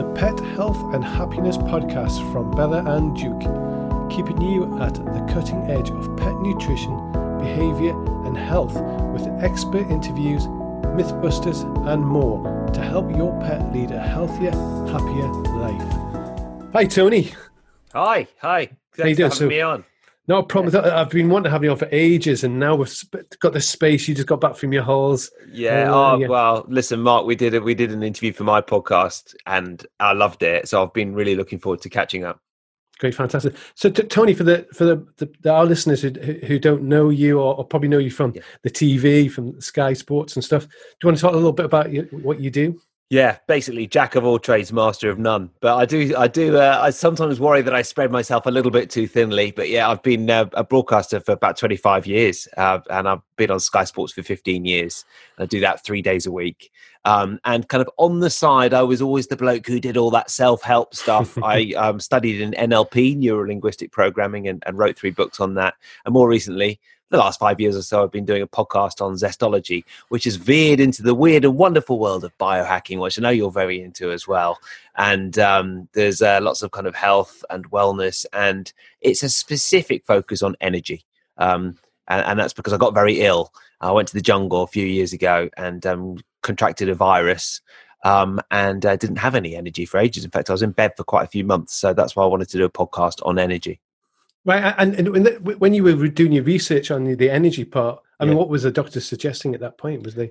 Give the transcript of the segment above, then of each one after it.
the Pet Health and Happiness podcast from Bella and Duke, keeping you at the cutting edge of pet nutrition, behaviour, and health with expert interviews, mythbusters, and more to help your pet lead a healthier, happier life. Hi, Tony. Hi, hi. Thanks How you doing? for having so, me on. No problem. Yeah. I've been wanting to have you on for ages, and now we've got this space. You just got back from your halls. Yeah. Uh, oh yeah. well, listen, Mark. We did it. We did an interview for my podcast, and I loved it. So I've been really looking forward to catching up. Great, fantastic. So, t- Tony, for the for the, the, the, our listeners who who don't know you or, or probably know you from yeah. the TV, from Sky Sports and stuff, do you want to talk a little bit about you, what you do? Yeah, basically jack of all trades, master of none. But I do, I do, uh, I sometimes worry that I spread myself a little bit too thinly. But yeah, I've been uh, a broadcaster for about 25 years, uh, and I've been on Sky Sports for 15 years. I do that three days a week. Um, and kind of on the side, I was always the bloke who did all that self help stuff. I um, studied in NLP, neuro linguistic programming, and, and wrote three books on that. And more recently, the last five years or so, I've been doing a podcast on zestology, which has veered into the weird and wonderful world of biohacking, which I know you're very into as well. And um, there's uh, lots of kind of health and wellness, and it's a specific focus on energy. Um, and, and, that's because I got very ill. I went to the jungle a few years ago and um, contracted a virus. Um, and uh, didn't have any energy for ages. In fact, I was in bed for quite a few months. So that's why I wanted to do a podcast on energy. Right, and, and when, you were doing your research on the, energy part, I yeah. mean, what was the doctor suggesting at that point? Was they?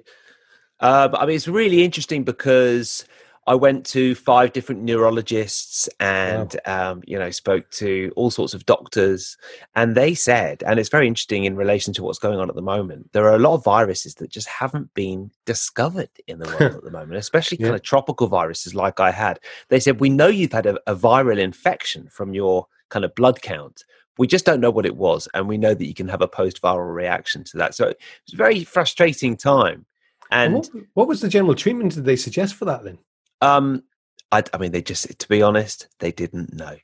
Uh, I mean, it's really interesting because I went to five different neurologists and wow. um, you know spoke to all sorts of doctors, and they said, and it's very interesting in relation to what's going on at the moment. There are a lot of viruses that just haven't been discovered in the world at the moment, especially yeah. kind of tropical viruses like I had. They said we know you've had a, a viral infection from your kind of blood count, we just don't know what it was, and we know that you can have a post-viral reaction to that. So it's a very frustrating time. And, and what, what, was the general treatment did they suggest for that then? Um, I, I, mean, they just, to be honest, they didn't know.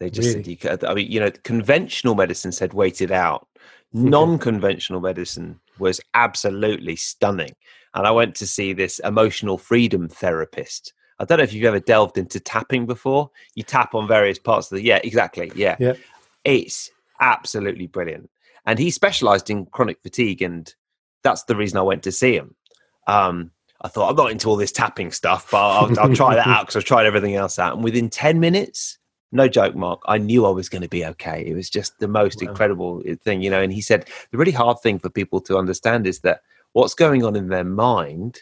They just really? said you could. I mean, you know, conventional medicine said wait it out. Non-conventional medicine was absolutely stunning. And I went to see this emotional freedom therapist. I don't know if you've ever delved into tapping before. You tap on various parts of the yeah, exactly, yeah. yeah. It's absolutely brilliant. And he specialized in chronic fatigue, and that's the reason I went to see him. Um, I thought I'm not into all this tapping stuff, but I'll, I'll try that out because I've tried everything else out. And within ten minutes, no joke, Mark, I knew I was going to be okay. It was just the most wow. incredible thing, you know. And he said the really hard thing for people to understand is that what's going on in their mind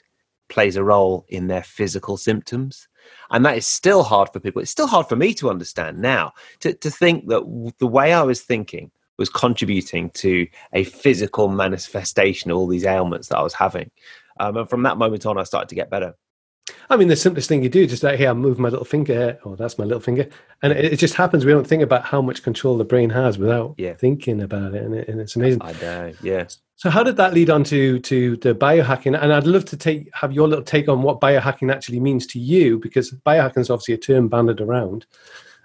plays a role in their physical symptoms. And that is still hard for people. It's still hard for me to understand now to, to think that the way I was thinking was contributing to a physical manifestation of all these ailments that I was having. Um, and from that moment on, I started to get better. I mean, the simplest thing you do just like, hey, I move my little finger. Oh, that's my little finger. And it, it, just happens. We don't think about how much control the brain has without yeah. thinking about it. And, it. and, it's amazing. I know. Yeah. So how did that lead on to, to the biohacking? And I'd love to take have your little take on what biohacking actually means to you, because biohacking is obviously a term banded around.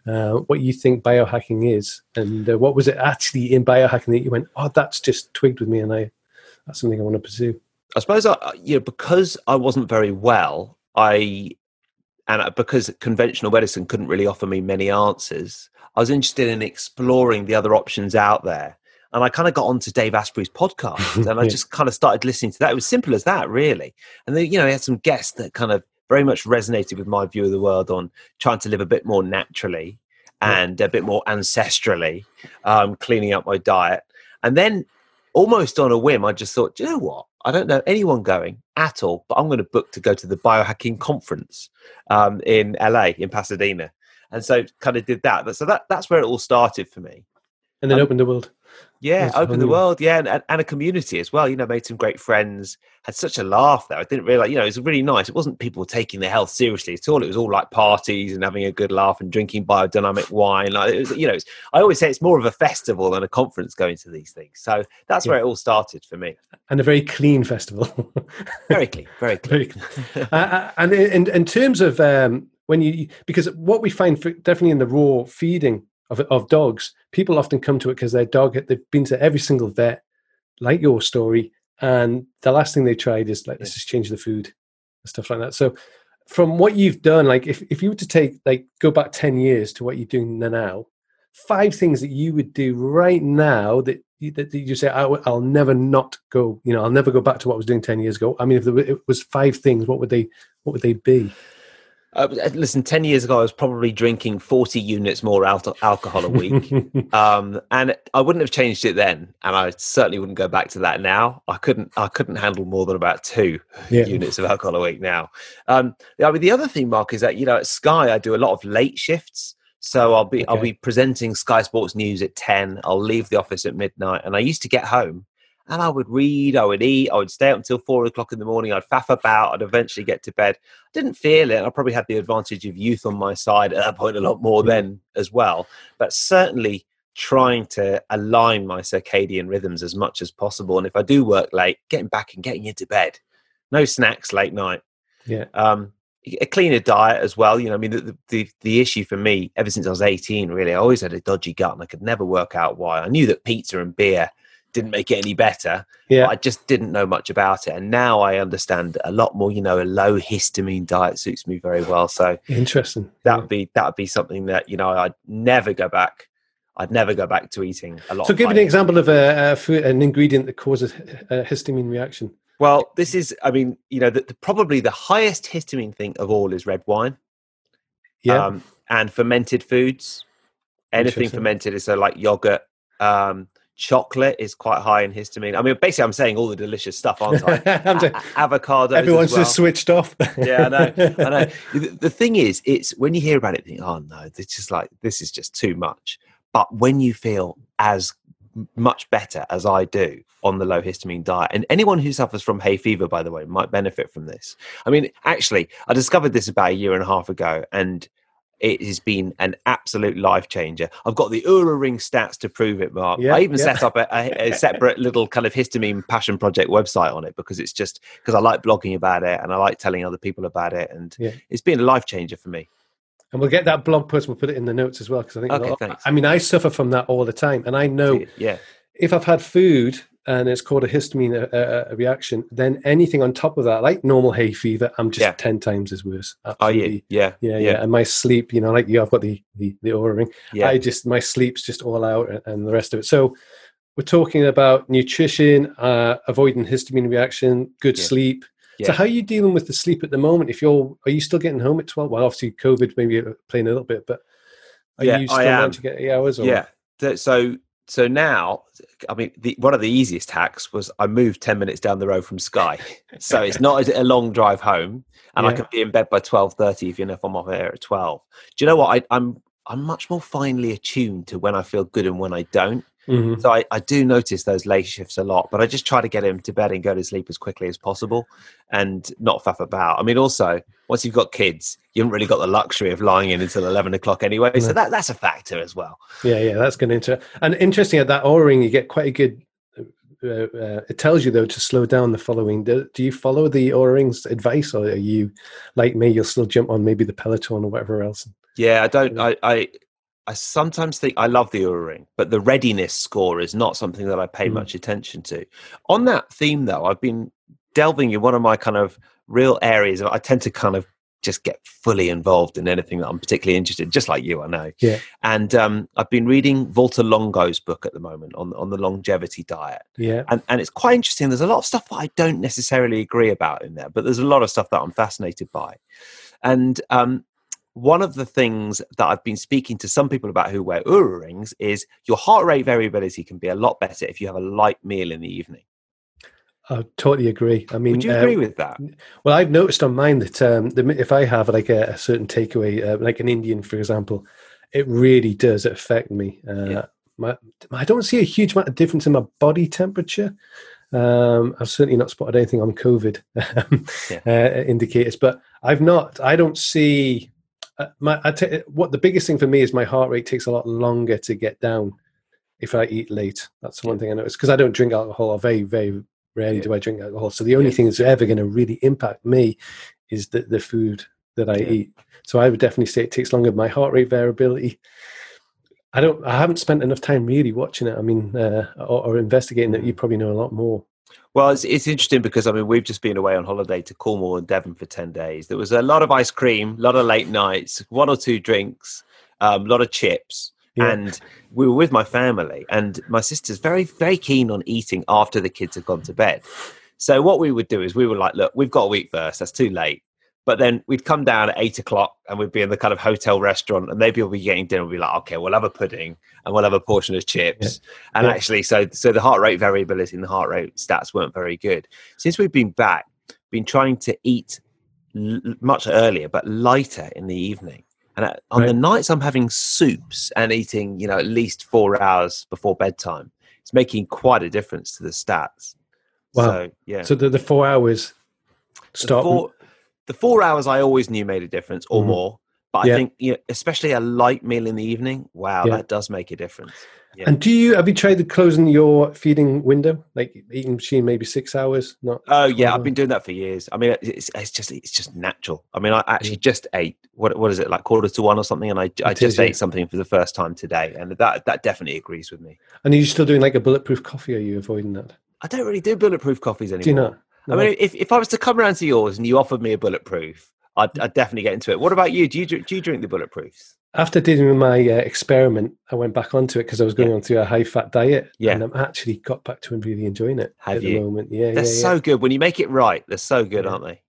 Uh, what you think biohacking is, and uh, what was it actually in biohacking that you went, oh, that's just twigged with me, and I that's something I want to pursue. I suppose I, you know because I wasn't very well, I and because conventional medicine couldn't really offer me many answers, I was interested in exploring the other options out there. And I kind of got onto Dave Asprey's podcast and I just kind of started listening to that. It was simple as that, really. And then, you know, he had some guests that kind of very much resonated with my view of the world on trying to live a bit more naturally and a bit more ancestrally, um, cleaning up my diet. And then almost on a whim, I just thought, you know what? I don't know anyone going at all, but I'm going to book to go to the biohacking conference um, in LA, in Pasadena. And so kind of did that. So that, that's where it all started for me. And then um, opened the world. Yeah, opened the world. Yeah, and, and, a community as well. You know, made some great friends. Had such a laugh there. I didn't realize. You know, it was really nice. It wasn't people taking their health seriously at all. It was all like parties and having a good laugh and drinking biodynamic wine. Like, was, you know, I always say it's more of a festival than a conference going to these things. So that's yeah. where it all started for me. And a very clean festival. very clean. Very clean. Very clean. uh, uh and in, in terms of um, when you because what we find for, definitely in the raw feeding of, of dogs, people often come to it because their dog, they've been to every single vet, like your story, and the last thing they tried is like, let's just change the food and stuff like that. So, from what you've done, like if, if you were to take like go back ten years to what you're doing now, five things that you would do right now that you, that you say I, will never not go. You know, I'll never go back to what I was doing ten years ago. I mean, if there it was five things, what would they what would they be? Uh, listen, 10 years ago, I was probably drinking 40 units more al- alcohol a week. um, and I wouldn't have changed it then. And I certainly wouldn't go back to that now. I couldn't, I couldn't handle more than about two yeah. units of alcohol a week now. Um, I mean, the other thing, Mark, is that, you know, at Sky, I do a lot of late shifts. So I'll be, okay. I'll be presenting Sky Sports News at 10. I'll leave the office at midnight. And I used to get home and I would read, I would eat, I would stay up until four o'clock in the morning. I'd faff about, I'd eventually get to bed. I didn't feel it. I probably had the advantage of youth on my side at that point a lot more then as well. But certainly trying to align my circadian rhythms as much as possible. And if I do work late, getting back and getting into bed. No snacks late night. Yeah. Um, a cleaner diet as well. You know, I mean, the, the, the issue for me ever since I was 18, really, I always had a dodgy gut and I could never work out why. I knew that pizza and beer didn't make it any better. Yeah. I just didn't know much about it. And now I understand a lot more, you know, a low histamine diet suits me very well. So interesting. That would be that would be something that, you know, I'd never go back. I'd never go back to eating a lot. So give an example of a, a food, an ingredient that causes a histamine reaction. Well, this is, I mean, you know, the, the, probably the highest histamine thing of all is red wine. Yeah. Um, and fermented foods. Anything fermented is so like yogurt, um, chocolate is quite high in histamine. I mean, basically, I'm saying all the delicious stuff, aren't I? A- avocado. Everyone's well. just switched off. yeah, I know. I know. The, thing is, it's when you hear about it, think, oh no, it's just like this is just too much. But when you feel as much better as I do on the low histamine diet. And anyone who suffers from hay fever, by the way, might benefit from this. I mean, actually, I discovered this about a year and a half ago, and it has been an absolute life changer. I've got the Oura Ring stats to prove it, Mark. Yeah, I even yeah. set up a, a, a, separate little kind of histamine passion project website on it because it's just because I like blogging about it and I like telling other people about it, and yeah. it's been a life changer for me. And we'll get that blog post. We'll put it in the notes as well because I think. Okay, thanks. I mean, I suffer from that all the time, and I know. Yeah. If I've had food and it's called a histamine a, a, a, reaction, then anything on top of that, like normal hay fever, I'm just yeah. ten times as worse. Absolutely. yeah. yeah, yeah, yeah. And my sleep, you know, like you, I've got the the, the Oura ring. Yeah. I just my sleep's just all out, and the rest of it. So we're talking about nutrition, uh, avoiding histamine reaction, good yeah. sleep. Yeah. So how are you dealing with the sleep at the moment? If you're, are you still getting home at twelve? Well, obviously COVID maybe uh, playing a little bit, but are yeah, you still going to get eight hours? Or? Yeah. So so now, I mean, the, one of the easiest hacks was I moved 10 minutes down the road from Sky. so it's not a long drive home and yeah. I can be in bed by 12.30 even if I'm off air at 12. Do you know what? I, I'm, I'm much more finely attuned to when I feel good and when I don't. Mm-hmm. So I, I do notice those late shifts a lot, but I just try to get him to bed and go to sleep as quickly as possible and not faff about. I mean, also, once you've got kids, you haven't really got the luxury of lying in until 11 o'clock anyway. No. So that, that's a factor as well. Yeah, yeah, that's going to. And interesting at that Oura ring, you get quite a good. Uh, uh, it tells you though to slow down the following. Do, do you follow the Oura Rings advice, or are you like me? You'll still jump on maybe the Peloton or whatever else. Yeah, I don't. I, I I sometimes think I love the Oura Ring, but the readiness score is not something that I pay mm. much attention to. On that theme, though, I've been delving in one of my kind of real areas. I tend to kind of just get fully involved in anything that I'm particularly interested in, just like you, I know. Yeah. And um, I've been reading Valter Longo's book at the moment on on the longevity diet. Yeah. And and it's quite interesting. There's a lot of stuff that I don't necessarily agree about in there, but there's a lot of stuff that I'm fascinated by. And um, one of the things that I've been speaking to some people about who wear Oura rings is your heart rate variability can be a lot better if you have a light meal in the evening. I totally agree. I mean, would you agree uh, with that? Well, I've noticed on mine that um, the, if I have like a, a certain takeaway, uh, like an Indian, for example, it really does affect me. Uh, yeah. my, I don't see a huge amount of difference in my body temperature. Um, I've certainly not spotted anything on COVID yeah. uh, indicators, but I've not. I don't see uh, my, t- what the biggest thing for me is my heart rate takes a lot longer to get down if I eat late. That's the one thing I notice because I don't drink alcohol or very, very rarely yeah. do I drink alcohol. So the only yeah. thing that's ever going to really impact me is the, the food that I eat. So I would definitely say it takes longer. My heart rate variability. I don't. I haven't spent enough time really watching it. I mean, uh, or, or investigating it. You probably know a lot more. Well, it's, it's interesting because I mean we've just been away on holiday to Cornwall and Devon for ten days. There was a lot of ice cream, a lot of late nights, one or two drinks, um, a lot of chips, yeah. and we were with my family. And my sister's very very keen on eating after the kids have gone to bed. So what we would do is we were like, look, we've got a week first. That's too late. But then we'd come down at eight o'clock and we'd be in the kind of hotel restaurant and they'd be, be getting dinner. We'd be like, okay, we'll have a pudding and we'll have a portion of chips. Yeah. And yeah. actually, so so the heart rate variability and the heart rate stats weren't very good. Since we've been back, been trying to eat l- much earlier but lighter in the evening. And uh, on right. the nights I'm having soups and eating, you know, at least four hours before bedtime, it's making quite a difference to the stats. Wow. So, yeah. So the, the four hours stop. Four, the four hours I always knew made a difference or mm-hmm. more. But yeah. I think, you know, especially a light meal in the evening, wow, yeah. that does make a difference. Yeah. And do you have you tried closing your feeding window, like eating machine maybe six hours? Not. Oh yeah, I've been doing that for years. I mean, it's, it's just it's just natural. I mean, I actually just ate what what is it like quarter to one or something, and I I just is, ate something for the first time today, and that that definitely agrees with me. And are you still doing like a bulletproof coffee? Are you avoiding that? I don't really do bulletproof coffees anymore. Do you not? No. I mean, if, if I was to come around to yours and you offered me a bulletproof, I'd, I'd definitely get into it. What about you? Do you do you drink the bulletproofs? After doing my uh, experiment, I went back onto it because I was going yeah. on to a high fat diet. Yeah, and I'm actually got back to really enjoying it Have at you? the moment. Yeah, they're yeah, so good when you make it right. They're so good, aren't they?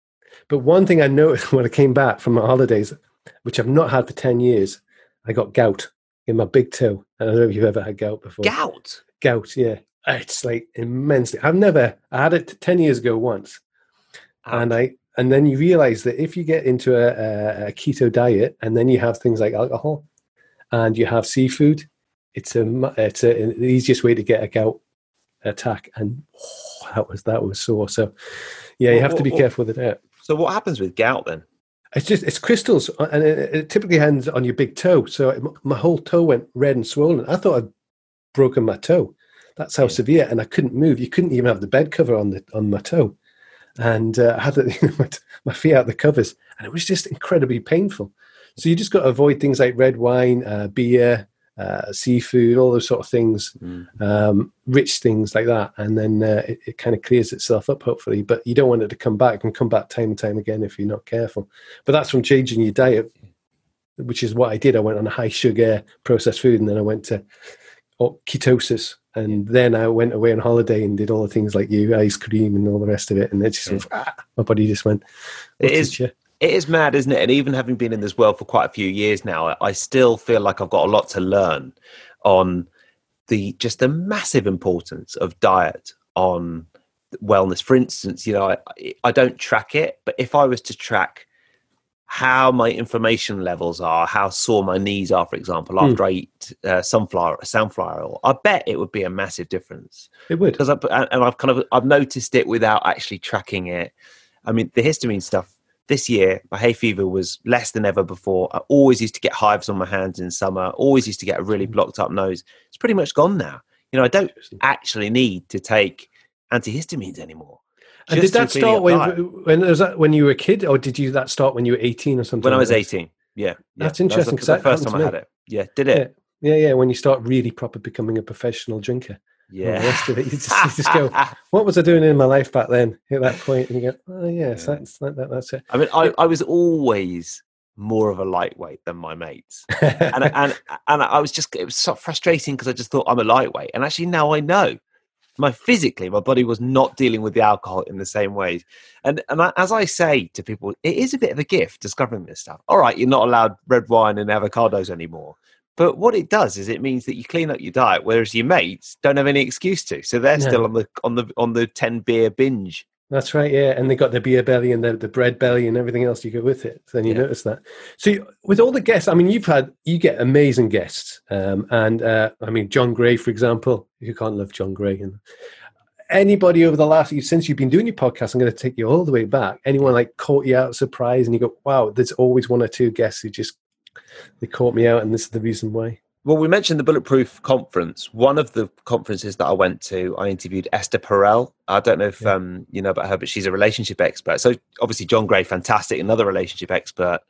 But one thing I noticed when I came back from my holidays, which I've not had for ten years, I got gout in my big toe. I don't know if you've ever had gout before. Gout. Gout. Yeah, it's like immensely. I've never. I had it ten years ago once, and I and then you realize that if you get into a, a, keto diet and then you have things like alcohol and you have seafood, it's a it's a, the easiest way to get a gout attack. And oh, that was that was sore. So yeah, you have to be careful with that. So what happens with gout then? It's just it's crystals, uh, and it, it typically ends on your big toe. So it, my whole toe went red and swollen. I thought I'd broken my toe. That's how severe, and I couldn't move. You couldn't even have the bed cover on the on my toe and uh, I had you know, my feet out the covers, and it was just incredibly painful. So you just got to avoid things like red wine, uh, beer, uh, seafood, all those sort of things, mm. um, rich things like that, and then uh, it, it kind of clears itself up, hopefully. But you don't want it to come back and come back time and time again if you're not careful. But that's from changing your diet, which is what I did. I went on a high sugar processed food, and then I went to ketosis, and then I went away on holiday and did all the things like you, ice cream and all the rest of it. And it just, yeah. ah, my body just went. It is, it is mad, isn't it? And even having been in this world for quite a few years now, I still feel like I've got a lot to learn on the just the massive importance of diet on wellness. For instance, you know, I, I don't track it, but if I was to track how my inflammation levels are, how sore my knees are, for example, hmm. after mm. I eat uh, sunflower sunflower oil. I bet it would be a massive difference. It would, because and I've kind of I've noticed it without actually tracking it. I mean, the histamine stuff this year, my hay fever was less than ever before. I always used to get hives on my hands in summer. Always used to get a really hmm. blocked up nose. It's pretty much gone now. You know, I don't actually need to take antihistamines anymore. And did that start when when was that when you were a kid, or did you that start when you were eighteen or something? When I was eighteen, yeah, yeah. that's interesting. Because the, the first time I had it, yeah, did it? Yeah. yeah, yeah. When you start really proper becoming a professional drinker, yeah. The rest of it, you just, you just go, "What was I doing in my life back then?" At that point, and you go, "Oh yes, yeah. that's that, that's it." I mean, I, I was always more of a lightweight than my mates, and and and I was just it was so frustrating because I just thought I'm a lightweight, and actually now I know my physically my body was not dealing with the alcohol in the same ways. And and I, as i say to people it is a bit of a gift discovering this stuff. All right you're not allowed red wine and avocados anymore. But what it does is it means that you clean up your diet whereas your mates don't have any excuse to. So they're still on the on the on the 10 beer binge that's right, yeah. And they got the beer belly and the, the bread belly and everything else you go with it. So then you yeah. notice that. So you, with all the guests, I mean, you've had you get amazing guests, um, and uh, I mean, John Gray, for example. You can't love John Gray. And anybody over the last since you've been doing your podcast, I'm going to take you all the way back. Anyone like caught you out surprise, and you go, "Wow, there's always one or two guests who just they caught me out, and this is the reason why." Well, we mentioned the Bulletproof conference. One of the conferences that I went to, I interviewed Esther Perel. I don't know if yeah. um, you know about her, but she's a relationship expert. So obviously, John Gray, fantastic, another relationship expert.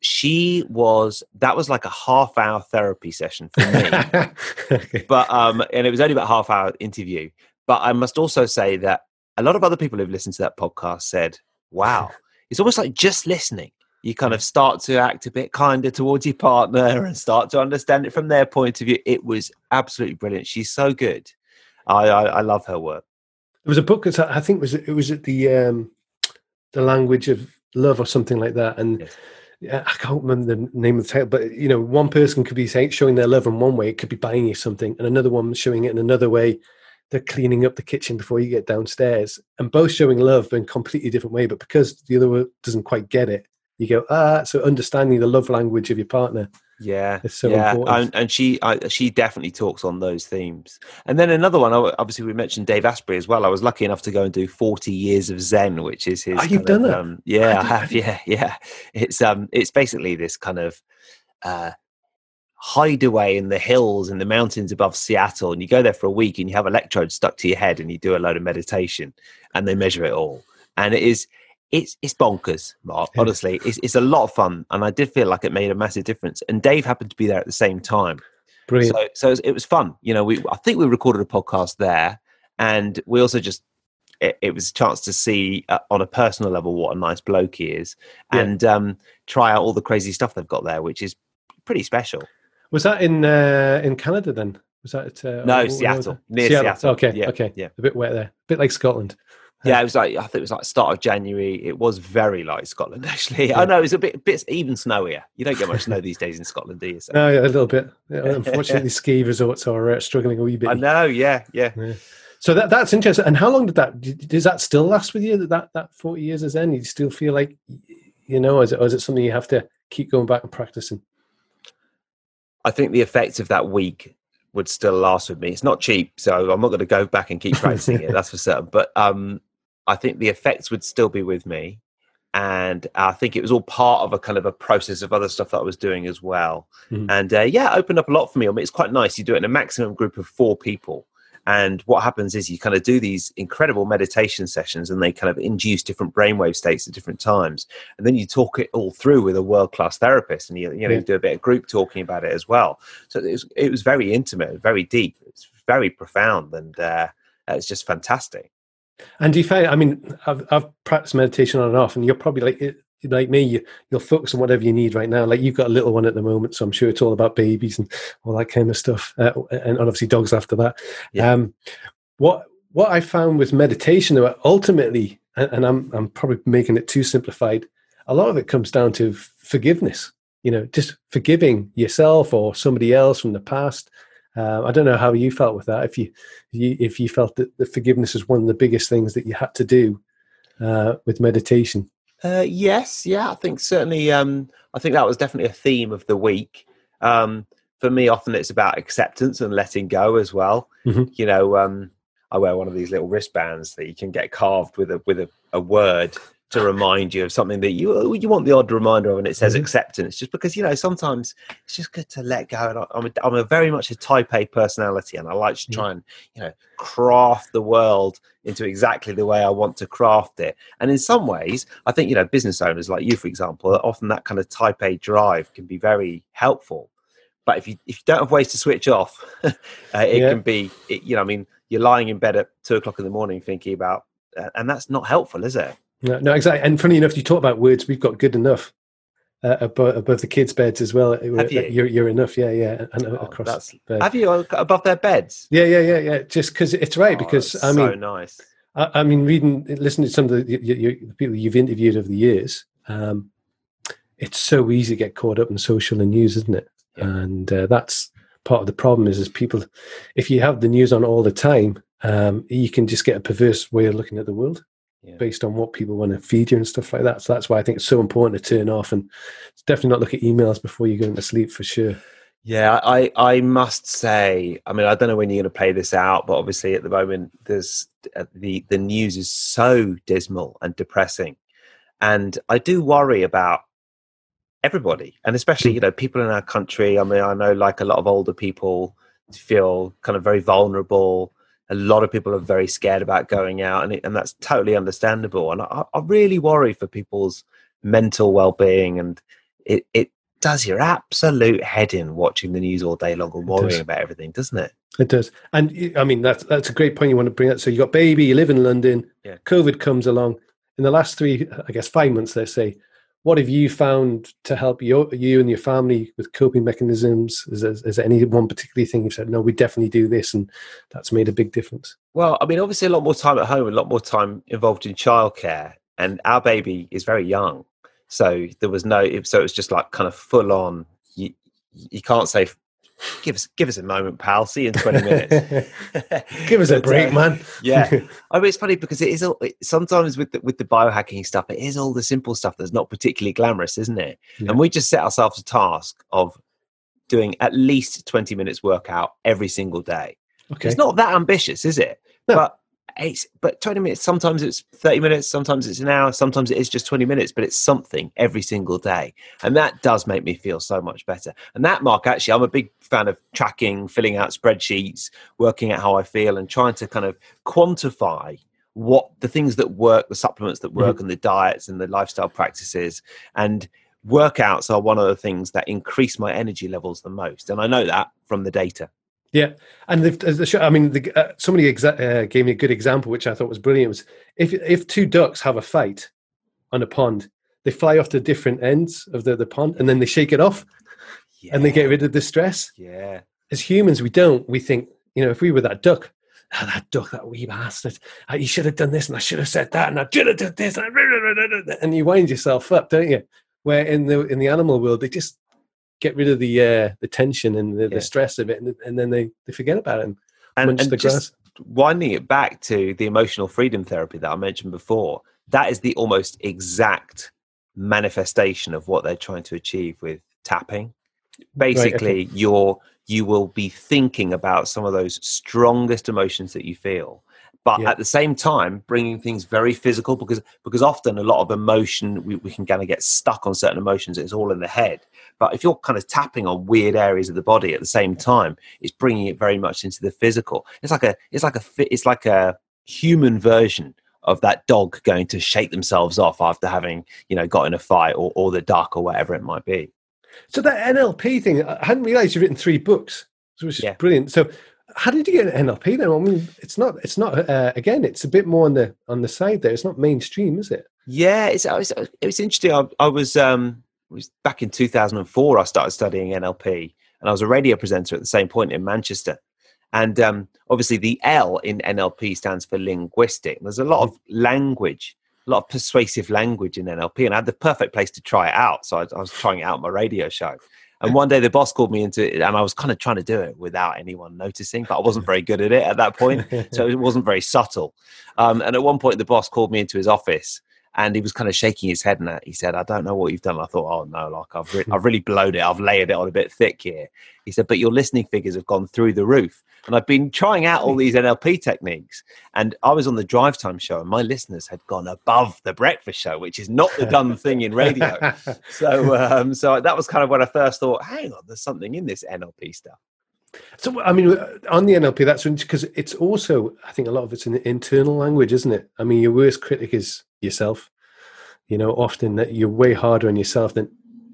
She was that was like a half hour therapy session for me, okay. but um, and it was only about half hour interview. But I must also say that a lot of other people who've listened to that podcast said, "Wow, it's almost like just listening." You kind of start to act a bit kinder towards your partner and start to understand it from their point of view. It was absolutely brilliant. She's so good. I I, I love her work. There was a book that I think was it was at the um, the language of love or something like that, and. Yes. I can't remember the name of the title, but you know, one person could be saying, showing their love in one way, it could be buying you something, and another one showing it in another way they're cleaning up the kitchen before you get downstairs and both showing love in completely different way but because the other one doesn't quite get it you go ah so understanding the love language of your partner yeah so yeah important. And, and she I, she definitely talks on those themes. And then another one obviously we mentioned dave asprey as well. I was lucky enough to go and do 40 years of zen which is his oh, you've done of, um, yeah i have yeah yeah. It's um it's basically this kind of uh hideaway in the hills in the mountains above Seattle, and you go there for a week and you have electrodes stuck to your head and you do a load of meditation, and they measure it all, and it is. It's it's bonkers, Mark. Honestly, it's it's a lot of fun, and I did feel like it made a massive difference. And Dave happened to be there at the same time, Brilliant. So so it was, it was fun. You know, we I think we recorded a podcast there, and we also just it, it, was a chance to see uh, on a personal level what a nice bloke he is yeah. and um, try out all the crazy stuff they've got there, which is pretty special. Was that in uh, in Canada then? Was that uh, no Seattle near Seattle. Seattle. Okay, yeah, okay, yeah, a bit wet there, a bit like Scotland. Yeah, it was like I think it was like start of January. It was very light Scotland actually. Yeah. I know it was a bit, bit even snowier. You don't get much snow these days in Scotland, do you? So. No, yeah, a little bit. Yeah, unfortunately, ski resorts are uh, struggling a wee bit. I know. Yeah, yeah. So that that's interesting. And how long did that? Does that still last with you? That that that forty years of zen? You still feel like you know, is it, or is it something you have to keep going back and practicing? I think the effect of that week would still last with me. It's not cheap, so I'm not going to go back and keep practicing it. That's for certain. But um, I think the effects would still be with me, and I think it was all part of a kind of a process of other stuff that I was doing as well. Mm-hmm. And uh, yeah, opened up a lot for me. I mean, it's quite nice. You do it in a maximum group of four people, and what happens is you kind of do these incredible meditation sessions and they kind of induce different brainwave states at different times. And then you talk it all through with a world class therapist and you, you know, yeah. do a bit of group talking about it as well. So it was, it was very intimate, very deep, it's very profound, and uh, it's just fantastic. And do you find, I mean, I've, I've practiced meditation on and off, and you're probably like, like me, you, will focus on whatever you need right now. Like you've got a little one at the moment, so I'm sure it's all about babies and all that kind of stuff, uh, and obviously dogs after that. Yeah. Um, what what I found with meditation, though, ultimately, and I'm I'm probably making it too simplified. A lot of it comes down to forgiveness. You know, just forgiving yourself or somebody else from the past. Uh, I don't know how you felt with that. If you, if you if you felt that the forgiveness is one of the biggest things that you had to do uh, with meditation. Uh, yes, yeah, I think certainly. Um, I think that was definitely a theme of the week. Um, for me, often it's about acceptance and letting go as well. Mm-hmm. You know, um, I wear one of these little wristbands that you can get carved with a with a, a word to remind you of something that you you want the odd reminder of, and it says mm-hmm. acceptance. Just because you know sometimes it's just good to let go. And I'm a, I'm a very much a Type A personality, and I like to try and you know craft the world into exactly the way I want to craft it. And in some ways, I think you know business owners like you, for example, often that kind of Type A drive can be very helpful. But if you if you don't have ways to switch off, uh, it yeah. can be it, you know I mean you're lying in bed at two o'clock in the morning thinking about, uh, and that's not helpful, is it? No, no, exactly. And funny enough, you talk about words. We've got good enough uh, above, above the kids' beds as well. Have you? You're, you're enough, yeah, yeah. And oh, across. Have you above their beds? Yeah, yeah, yeah, yeah. Just because it's right. Oh, because I mean, so nice. I, I, mean, reading, listening to some of the, the people you've interviewed over the years, um, it's so easy to get caught up in social and news, isn't it? Yeah. And uh, that's part of the problem. Is is people, if you have the news on all the time, um, you can just get a perverse way of looking at the world yeah. based on what people want to feed you and stuff like that. So that's why I think it's so important to turn off and definitely not look at emails before you go into sleep for sure. Yeah, I, I must say, I mean, I don't know when you're going to play this out, but obviously at the moment, there's uh, the the news is so dismal and depressing, and I do worry about everybody, and especially you know people in our country. I mean, I know like a lot of older people feel kind of very vulnerable a lot of people are very scared about going out, and, it, and that's totally understandable. And I, I, really worry for people's mental well-being, and it, it does your absolute head in watching the news all day long and worrying about everything, doesn't it? It does. And I mean, that's, that's a great point you want to bring up. So you got baby, you live in London, yeah. COVID comes along. In the last three, I guess, five months, let's say, what have you found to help you, you and your family with coping mechanisms? Is there, is there any one particular thing you've said, no, we definitely do this, and that's made a big difference? Well, I mean, obviously, a lot more time at home, a lot more time involved in childcare, and our baby is very young, so there was no, so it was just like kind of full on. You, you can't say give us give us a moment, pal. See you in twenty minutes. give us a break, uh, man. yeah, I mean it's funny because it is all, sometimes with the, with the biohacking stuff, it is all the simple stuff that's not particularly glamorous, isn't it? Yeah. And we just set ourselves a task of doing at least twenty minutes workout every single day. Okay. It's not that ambitious, is it? No. But it's but 20 minutes sometimes it's 30 minutes sometimes it's an hour sometimes it is just 20 minutes but it's something every single day. And that does make me feel so much better. And that mark actually i'm a big fan of tracking filling out spreadsheets working out how i feel and trying to kind of quantify what the things that work the supplements that work mm-hmm. and the diets and the lifestyle practices and workouts are one of the things that increase my energy levels the most. And i know that from the data yeah, and the, show, I mean, the, uh, somebody exa- uh, gave me a good example, which I thought was brilliant. Was if if two ducks have a fight on a pond, they fly off to different ends of the, the pond, and then they shake it off, yeah. and they get rid of the stress. Yeah. As humans, we don't. We think, you know, if we were that duck, oh, that duck, that wee bastard, oh, you should have done this, and I should have said that, and I should have done this, and you wind yourself up, don't you? Where in the in the animal world, they just get rid of the uh, the tension and the, yeah. the stress of it, and, and, then they, they forget about it and, and, and just winding it back to the emotional freedom therapy that I mentioned before. That is the almost exact manifestation of what they're trying to achieve with tapping. Basically, right, okay. you're you will be thinking about some of those strongest emotions that you feel but yeah. at the same time bringing things very physical because because often a lot of emotion we, we can kind of get stuck on certain emotions it's all in the head but if you're kind of tapping on weird areas of the body at the same time it's bringing it very much into the physical it's like a it's like a it's like a human version of that dog going to shake themselves off after having you know got in a fight or, or the duck or whatever it might be so that nlp thing i hadn't realized you've written three books which is yeah. brilliant so how did you get an NLP then? I mean, it's not. It's not. Uh, again, it's a bit more on the on the side there. It's not mainstream, is it? Yeah, it's. It was, it was interesting. I, I was um was back in 2004. I started studying NLP, and I was a radio presenter at the same point in Manchester. And um, obviously, the L in NLP stands for linguistic. There's a lot of language, a lot of persuasive language in NLP, and I had the perfect place to try it out. So I, I was trying it out on my radio show. And one day the boss called me into it, and I was kind of trying to do it without anyone noticing, but I wasn't very good at it at that point. so it wasn't very subtle. Um, and at one point, the boss called me into his office and he was kind of shaking his head and he said, I don't know what you've done. I thought, oh no, like I've, re- I've really blown it. I've layered it on a bit thick here. He said, but your listening figures have gone through the roof. And I've been trying out all these NLP techniques. And I was on the drive time show, and my listeners had gone above the breakfast show, which is not the done thing in radio. So, um, so that was kind of when I first thought, hang on, there's something in this NLP stuff. So, I mean, on the NLP, that's because it's also, I think a lot of it's an internal language, isn't it? I mean, your worst critic is yourself. You know, often that you're way harder on yourself than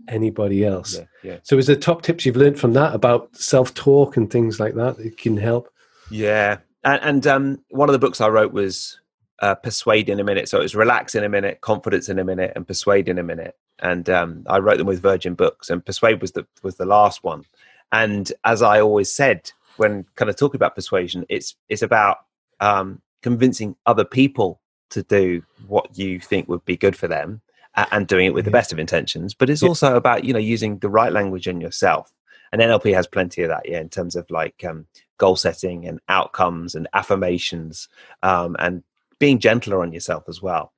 anybody else. Yeah, yeah. So, is there top tips you've learned from that about self talk and things like that that can help? Yeah, and, and um, one of the books I wrote was uh, "Persuade in a Minute." So it was "Relax in a Minute," "Confidence in a Minute," and "Persuade in a Minute." And um, I wrote them with Virgin Books, and "Persuade" was the was the last one. And as I always said when kind of talking about persuasion, it's it's about um, convincing other people to do what you think would be good for them and doing it with the best of intentions but it's yeah. also about you know using the right language in yourself and nlp has plenty of that yeah in terms of like um, goal setting and outcomes and affirmations um, and being gentler on yourself as well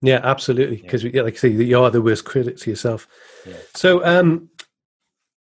yeah absolutely because yeah. like I say you are the worst critic to yourself yeah. so um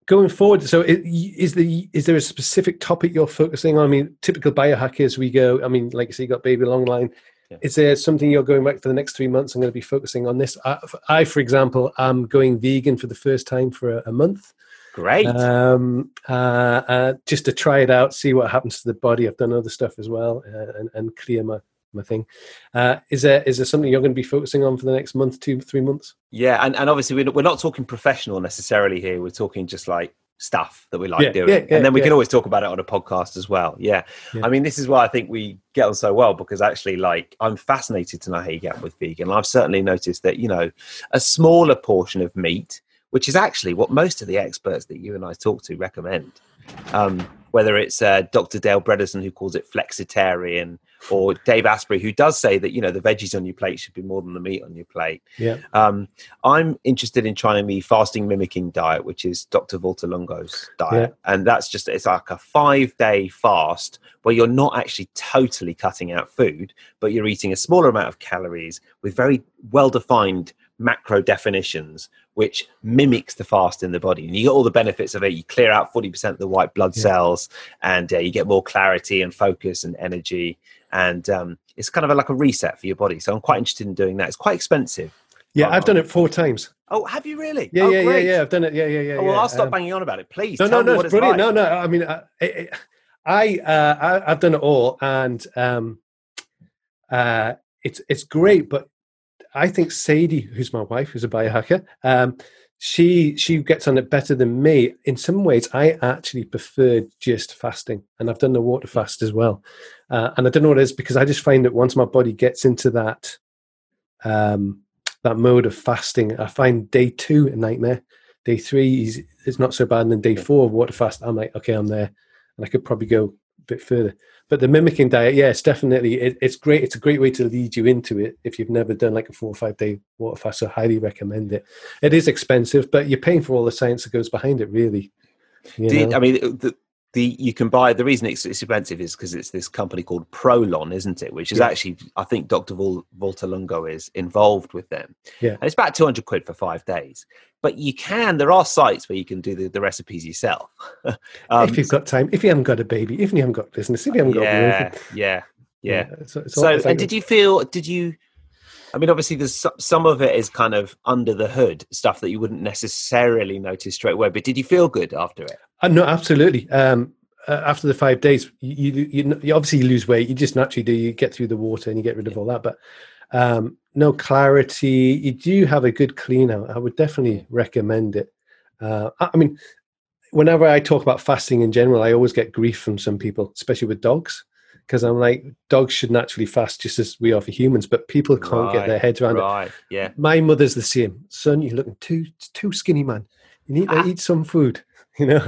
going forward so is the is there a specific topic you're focusing on i mean typical biohackers we go i mean like you say you got baby long line yeah. Is there something you're going back for the next three months? I'm going to be focusing on this. I, I for example, am going vegan for the first time for a, a month. Great. Um, uh, uh, just to try it out, see what happens to the body. I've done other stuff as well, uh, and, and clear my my thing. Uh, is there is there something you're going to be focusing on for the next month, two, three months? Yeah, and, and obviously we're, we're not talking professional necessarily here. We're talking just like stuff that we like Yeah, doing, yeah, yeah, and then we can always talk about it on a podcast as well. Yeah. Yeah. I mean, this is why I think we get on so well because actually, like, I'm fascinated to know how you get with vegan. I've certainly noticed that you know a smaller portion of meat, which is actually what most of the experts that you and I talk to recommend. Um, whether it's uh, Dr. Dale Bredesen who calls it flexitarian, or Dave Asprey who does say that you know the veggies on your plate should be more than the meat on your plate. Yeah. Um, I'm interested in trying the fasting mimicking diet, which is Dr. Valter Longo's diet, and that's just it's like a five day fast where you're not actually totally cutting out food, but you're eating a smaller amount of calories with very well defined macro definitions, which mimics the fast in the body, and you get all the benefits of it. You clear out forty percent of the white blood Yeah. cells, and uh, you get more clarity and focus and energy. And um, it's kind of like a reset for your body. So I'm quite interested in doing that. It's quite expensive. Yeah, Oh. I've done it four times. Oh, have you really? Yeah, oh, yeah, yeah, great. yeah. I've done it. Yeah, yeah, yeah. Oh, well, yeah. I'll stop Um, banging on about it, please. No, no, no, it's brilliant. like. No, no. I mean, I, I, I, uh, I, I've done it all, and um, uh, it's it's great. But I think Sadie, who's my wife, who's a biohacker, um, she she gets on it better than me. In some ways, I actually prefer just fasting, and I've done the water fast as well. Uh, and I don't know what it is because I just find that once my body gets into that um, that mode of fasting, I find day two a nightmare. Day three is is not so bad, and then day four of water fast, I'm like, okay, I'm there, and I could probably go a bit further. But the mimicking diet, yeah, it's definitely it, it's great. It's a great way to lead you into it if you've never done like a four or five day water fast. So highly recommend it. It is expensive, but you're paying for all the science that goes behind it, really. You- I mean, the, the you can buy the reason it's, it's expensive is because it's this company called Prolon, isn't it? Which is Yeah. actually, I think Dr. Vol, Valter Longo is involved with them. Yeah. and it's about two hundred quid for five days. But you can. There are sites where you can do the, the recipes yourself. um, if you've got time, if you haven't got a baby, if you haven't got business, if you haven't got yeah, yeah, yeah. it's all- So, and did you feel? Did you? I mean, obviously, there's some of it is kind of under the hood stuff that you wouldn't necessarily notice straight away. But did you feel good after it? Uh, no, absolutely. Um, uh, after the five days, you, you, you obviously you lose weight. You just naturally do. You get through the water and you get rid of all that. But um, no clarity. You do have a good clean out. I would definitely recommend it. Uh, I I mean, whenever I talk about fasting in general, I always get grief from some people, especially with dogs, because I'm like, dogs should naturally fast just as we are for humans, but people can't get their heads around it. Yeah. My mother's the same. Son, you're looking too too skinny, man. You need to Ah. eat some food. You know,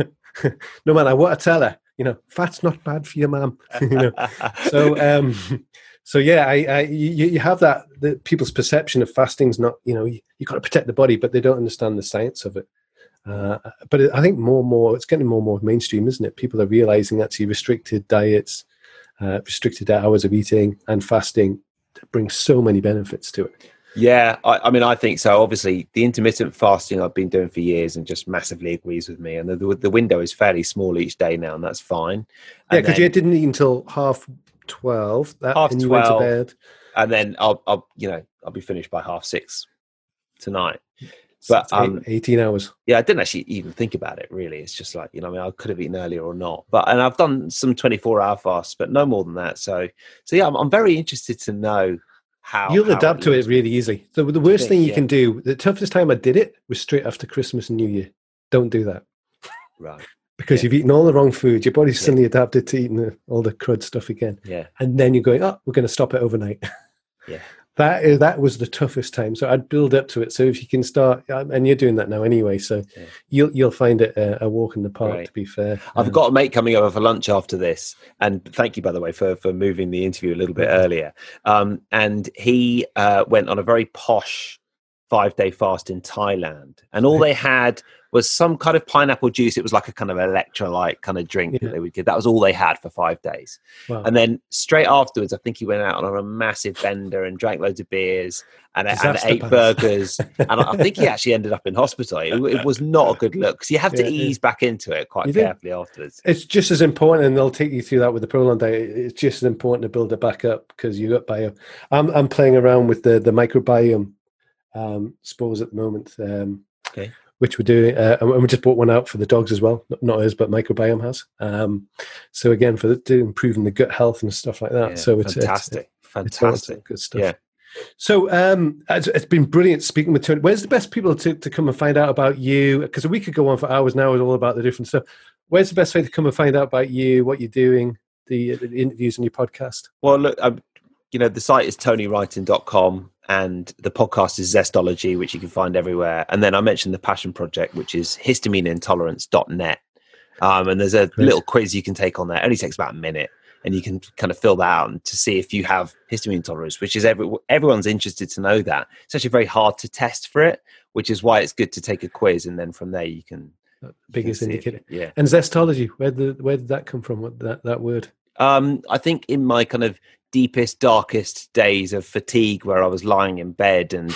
no matter what I tell her, you know, fat's not bad for your mum. you know, so um, so yeah, I, I you, you have that the people's perception of fasting's not you know you, you got to protect the body, but they don't understand the science of it. Uh, but I think more and more it's getting more and more mainstream, isn't it? People are realizing actually restricted diets, uh, restricted hours of eating, and fasting bring so many benefits to it. Yeah, I, I mean, I think so. Obviously, the intermittent fasting I've been doing for years and just massively agrees with me. And the, the, the window is fairly small each day now, and that's fine. Yeah, because you didn't eat until half twelve. That, Half and you went to 12. bed. and then I'll, I'll, you know, I'll be finished by half six tonight. But, um, eighteen hours. Yeah, I didn't actually even think about it. Really, it's just like you know, I mean, I could have eaten earlier or not. But and I've done some twenty-four hour fasts, but no more than that. So, so yeah, I'm, I'm very interested to know how You'll how adapt to it really easily. The, the worst think, thing you yeah. can do, the toughest time I did it was straight after Christmas and New Year. Don't do that Right. because Yeah. you've eaten all the wrong food. Your body's Yeah. suddenly adapted to eating the, all the crud stuff again, Yeah. and then you're going, "Oh, we're going to stop it overnight." Yeah. That is that was the toughest time. So I'd build up to it. So if you can start, um, and you're doing that now anyway, so Yeah. you'll you'll find it a, a walk in the park. Right. To be fair, I've Um, got a mate coming over for lunch after this, and thank you by the way for for moving the interview a little bit earlier. Um, and he uh, went on a very posh five day fast in Thailand, and all they had was some kind of pineapple juice. It was like a kind of electrolyte kind of drink Yeah. that they would get. That was all they had for five days. wow. And then straight afterwards, I think he went out on a massive bender and drank loads of beers and, and ate pants. burgers. and I think he actually ended up in hospital. It, it was not a good look because you have to Yeah, ease back into it quite You do. carefully afterwards. it's just as important, and they'll take you through that with the Prolon diet. It's just as important to build it back up because you got bio. I'm I'm playing around with the the microbiome um, spores at the moment, um, Okay. Which we're doing, uh, and we just bought one out for the dogs as well. Not- us, but microbiome has. Um, so again, for the, improving the gut health and stuff like that. Yeah, so it's it's- fantastic. fantastic. Good stuff. Yeah. So um, it's been brilliant speaking with Tony. Where's the best people to, to come and find out about you? Because we could go on for hours now with all about the different stuff. Where's the best way to come and find out about you, what you're doing, the, the interviews on your podcast? Well, look, I'm, you know, the site is tonywrighton.com and the podcast is Zestology, which you can find everywhere. And then I mentioned the Passion Project, which is histamineintolerance.net. Um, and there's a Great. little quiz you can take on there. It only takes about a minute and you can kind of fill that out to see if you have histamine intolerance, which is every, everyone's interested to know that. It's actually very hard to test for it, which is why it's good to take a quiz, and then from there you can. biggest indicator, it. yeah. And zestology, where did where did that come from? What that that word? Um, I think in my kind of deepest, darkest days of fatigue, where I was lying in bed and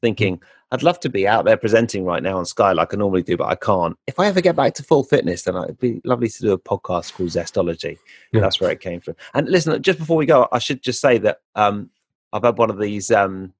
thinking. I'd love to be out there presenting right now on Sky like I normally do, but I can't. If I ever get back to full fitness, then it'd be lovely to do a podcast called Zestology. Yeah. That's where it came from. And listen, just before we go, I should just say that um, I've had one of these um,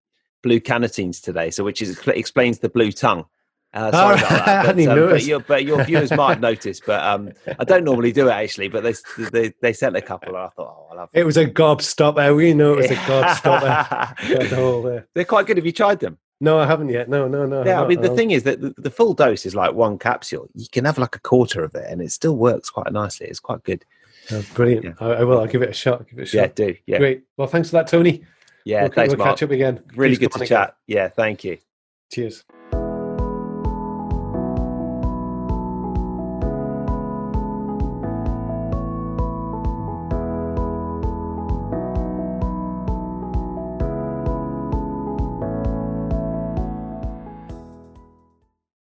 blue canatines today, so which is, explains the blue tongue. Uh, sorry about that. But, um, but, your, but, your, viewers might notice. But um, I don't normally do it actually. But they they, they sent a couple, and I thought, oh, I love. It It was a gobstopper. We know it was a gobstopper. They're quite good. Have you tried them? No, I haven't yet. No, no, no. Yeah, I mean, the thing is that the, the, full dose is like one capsule. You can have like a quarter of it, and it still works quite nicely. It's quite good. Oh, brilliant. Yeah. I, I, will. I'll give it a shot. I'll give it a shot. Yeah, do. Yeah. Great. Well, thanks for that, Tony. Yeah, we'll, thanks, we'll catch up again. Really Please good to chat. Again. Yeah, thank you. Cheers.